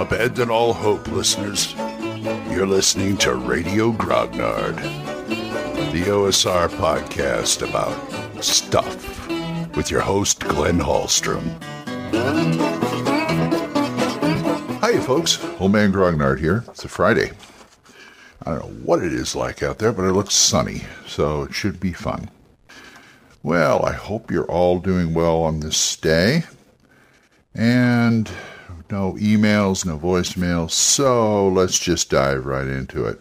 Abandon all hope, listeners. You're listening to Radio Grognard, the OSR podcast about stuff with your host, Glenn Hallstrom. Hi, folks. Old Man Grognard here. It's a Friday. I don't know what it is like out there, but it looks sunny, so it should be fun. Well, I hope you're all doing well on this day. And no emails, no voicemails, so let's just dive right into it.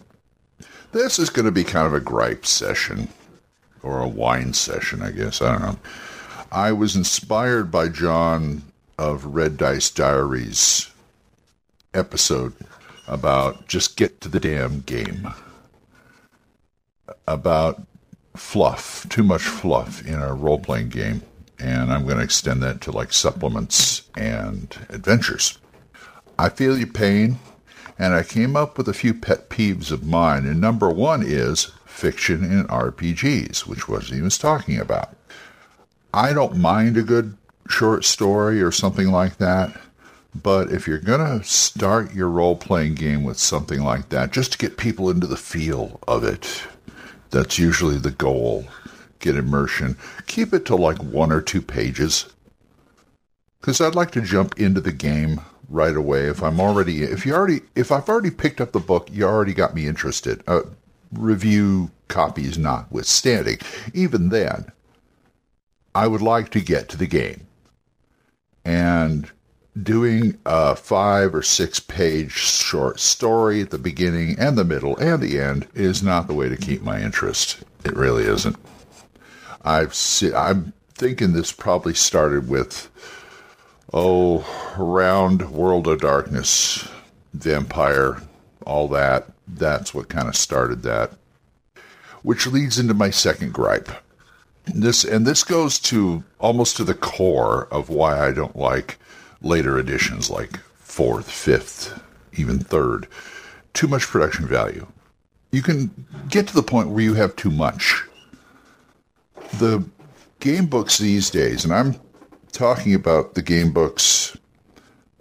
This is going to be kind of a gripe session, or a whine session, I guess. I don't know. I was inspired by John of Red Dice Diaries episode about just get to the damn game. About fluff, too much fluff in a role playing game and I'm going to extend that to like supplements and adventures. I feel your pain, and I came up with a few pet peeves of mine, and number one is fiction in RPGs, which was he was talking about. I don't mind a good short story or something like that, but if you're going to start your role playing game with something like that, just to get people into the feel of it, that's usually the goal get immersion, keep it to like one or two pages. Because I'd like to jump into the game right away. If I'm already, if you already, if I've already picked up the book, you already got me interested. Uh, review copies notwithstanding, even then, I would like to get to the game. And doing a five or six page short story at the beginning and the middle and the end is not the way to keep my interest. It really isn't. I've see, I'm thinking this probably started with oh around World of Darkness, Vampire, all that. That's what kind of started that. Which leads into my second gripe. This and this goes to almost to the core of why I don't like later editions like fourth, fifth, even third. Too much production value. You can get to the point where you have too much the game books these days, and I'm talking about the game books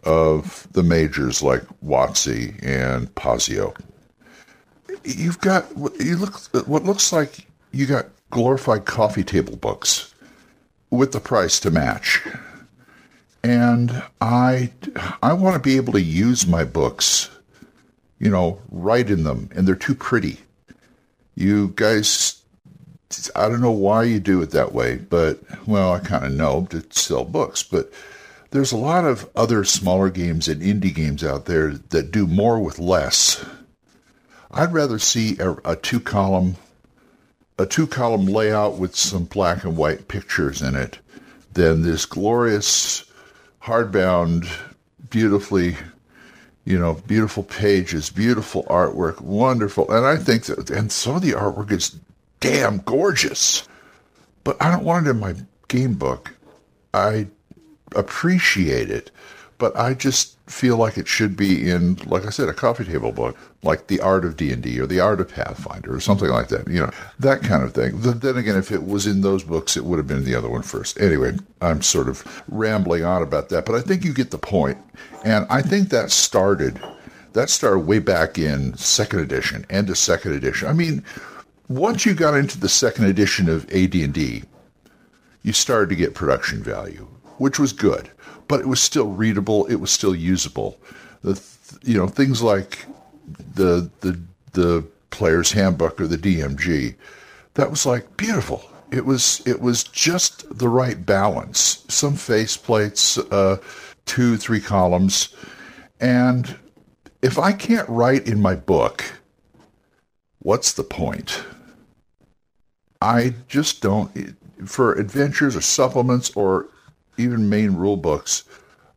of the majors like WotC and Paizo. You've got you look what looks like you got glorified coffee table books with the price to match. And I I want to be able to use my books, you know, write in them, and they're too pretty. You guys I don't know why you do it that way, but well, I kind of know to sell books, but there's a lot of other smaller games and indie games out there that do more with less. I'd rather see a, a two column a two column layout with some black and white pictures in it than this glorious hardbound beautifully you know beautiful pages beautiful artwork wonderful and i think that and some of the artwork is damn gorgeous. But I don't want it in my game book. I appreciate it, but I just feel like it should be in, like I said, a coffee table book, like The Art of D&D or The Art of Pathfinder or something like that, you know, that kind of thing. Then again, if it was in those books, it would have been the other one first. Anyway, I'm sort of rambling on about that, but I think you get the point. And I think that started, that started way back in second edition, end of second edition. I mean, once you got into the second edition of AD&D, you started to get production value, which was good, but it was still readable. It was still usable. The you know things like the the the player's handbook or the DMG, that was like beautiful. It was it was just the right balance. Some face plates, uh, two three columns, and if I can't write in my book, what's the point? I just don't for adventures or supplements or even main rule books.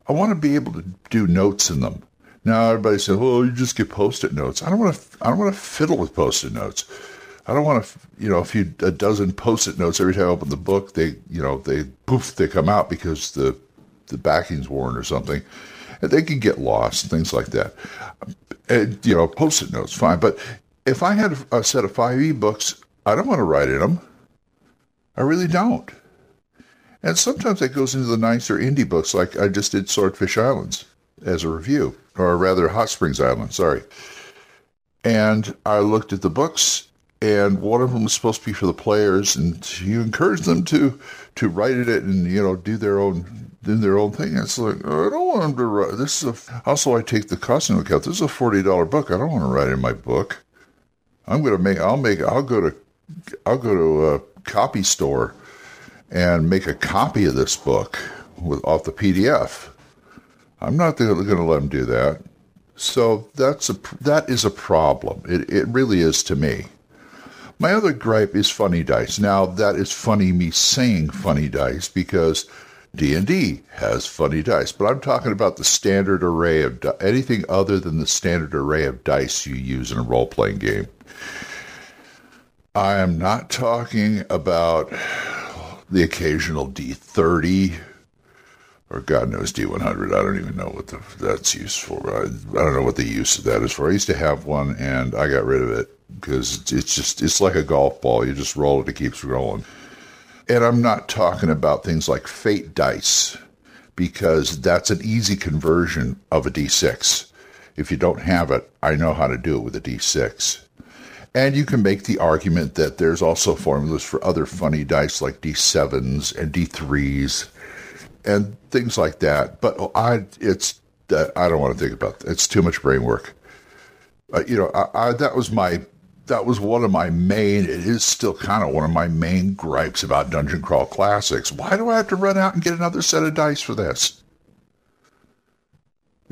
I want to be able to do notes in them. Now everybody says, "Well, you just get post-it notes." I don't want to. I don't want to fiddle with post-it notes. I don't want to, you know, a few a dozen post-it notes every time I open the book. They, you know, they poof, they come out because the the backing's worn or something, and they can get lost, things like that. And you know, post-it notes, fine. But if I had a set of five e-books, I don't want to write in them. I really don't. And sometimes that goes into the nicer indie books, like I just did Swordfish Islands. as a review, or rather, Hot Springs Island, sorry. And I looked at the books, and one of them was supposed to be for the players, and you encourage them to to write it and you know do their own do their own thing. It's like I don't want them to write. This is a, also I take the cost into account. This is a forty dollar book. I don't want to write in my book. I'm gonna make. I'll make. I'll go to. I'll go to a copy store and make a copy of this book with off the PDF. I'm not going to let them do that. So that's a that is a problem. It it really is to me. My other gripe is funny dice. Now that is funny me saying funny dice because D&D has funny dice, but I'm talking about the standard array of di- anything other than the standard array of dice you use in a role-playing game. I am not talking about the occasional D30 or God knows D100. I don't even know what the, that's used for. I, I don't know what the use of that is for. I used to have one and I got rid of it because it's just it's like a golf ball. You just roll it, it keeps rolling. And I'm not talking about things like fate dice because that's an easy conversion of a D6. If you don't have it, I know how to do it with a D6. And you can make the argument that there's also formulas for other funny dice like D7s and D3s and things like that. But I, it's that I don't want to think about. That. It's too much brain work. Uh, you know, I, I, that was my that was one of my main. It is still kind of one of my main gripes about Dungeon Crawl Classics. Why do I have to run out and get another set of dice for this?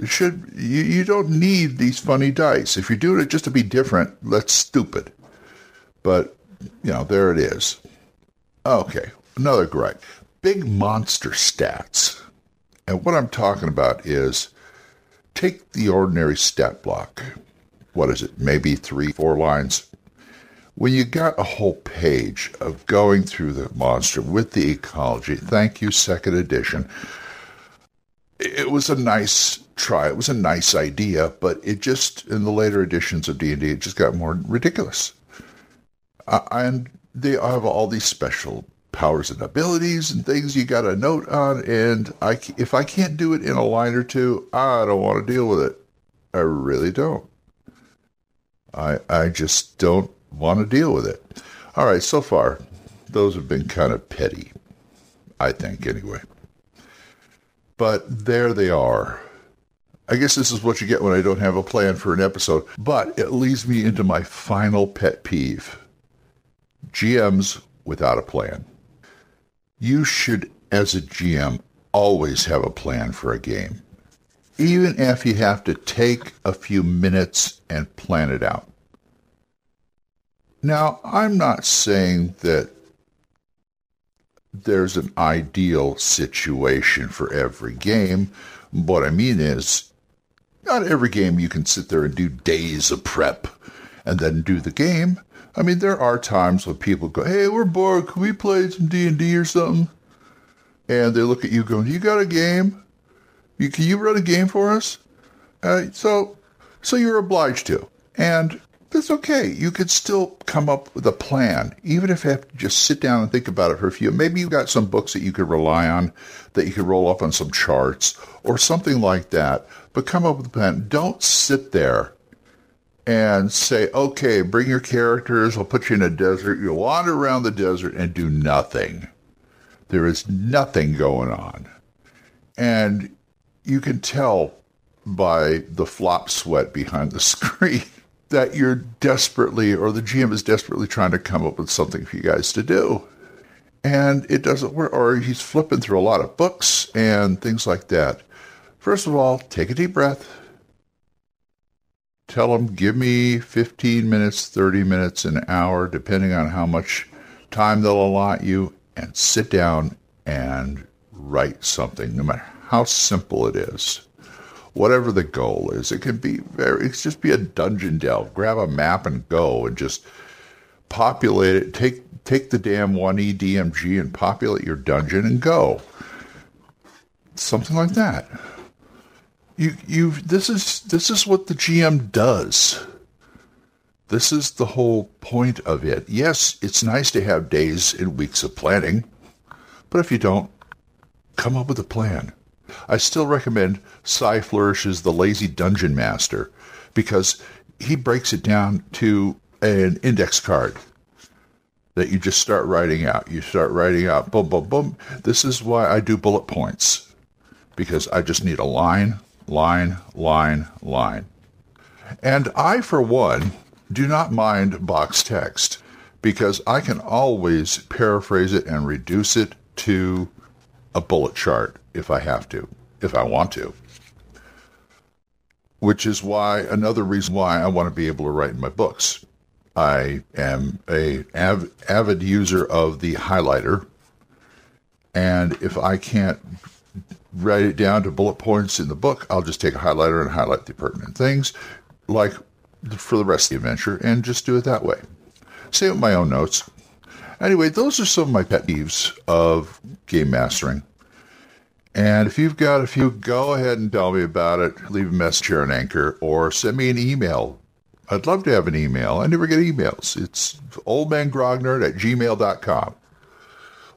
Should you, you don't need these funny dice. If you're doing it just to be different, that's stupid. But you know, there it is. Okay, another gripe. Big monster stats. And what I'm talking about is take the ordinary stat block. What is it? Maybe three, four lines. When you got a whole page of going through the monster with the ecology, thank you, second edition. It was a nice try. It was a nice idea, but it just in the later editions of D and D, it just got more ridiculous. Uh, and they have all these special powers and abilities and things you got a note on. And I, if I can't do it in a line or two, I don't want to deal with it. I really don't. I I just don't want to deal with it. All right, so far, those have been kind of petty, I think, anyway. But there they are. I guess this is what you get when I don't have a plan for an episode. But it leads me into my final pet peeve GMs without a plan. You should, as a GM, always have a plan for a game, even if you have to take a few minutes and plan it out. Now, I'm not saying that there's an ideal situation for every game. What I mean is, not every game you can sit there and do days of prep and then do the game. I mean, there are times when people go, "Hey, we're bored. Can we play some D and D or something?" And they look at you, going, "You got a game? You, can you run a game for us?" Uh, so, so you're obliged to. And that's okay. You could still come up with a plan, even if you have to just sit down and think about it for a few. Maybe you've got some books that you could rely on, that you could roll up on some charts or something like that. But come up with a plan. Don't sit there and say, okay, bring your characters. I'll put you in a desert. You'll wander around the desert and do nothing. There is nothing going on. And you can tell by the flop sweat behind the screen that you're desperately, or the GM is desperately trying to come up with something for you guys to do. And it doesn't work, or he's flipping through a lot of books and things like that. First of all, take a deep breath. Tell him, give me 15 minutes, 30 minutes, an hour, depending on how much time they'll allot you, and sit down and write something, no matter how simple it is whatever the goal is. It can be very, it's just be a dungeon delve. Grab a map and go and just populate it. Take take the damn 1E DMG and populate your dungeon and go. Something like that. You you this is this is what the GM does. This is the whole point of it. Yes, it's nice to have days and weeks of planning, but if you don't, come up with a plan. I still recommend Sly Flourish's The Lazy Dungeon Master because he breaks it down to an index card that you just start writing out. You start writing out, boom, boom, boom. This is why I do bullet points because I just need a line, line, line, line. And I, for one, do not mind box text because I can always paraphrase it and reduce it to a bullet chart if I have to, if I want to. Which is why another reason why I want to be able to write in my books. I am a av- avid user of the highlighter, and if I can't write it down to bullet points in the book, I'll just take a highlighter and highlight the pertinent things, like for the rest of the adventure, and just do it that way. Same with my own notes. Anyway, those are some of my pet peeves of game mastering. And if you've got a few, go ahead and tell me about it. Leave a message here on Anchor or send me an email. I'd love to have an email. I never get emails. It's oldmangrognard at gmail.com.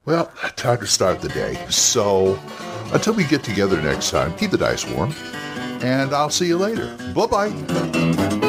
Well, time to start the day. So until we get together next time, keep the dice warm, and I'll see you later. Bye bye.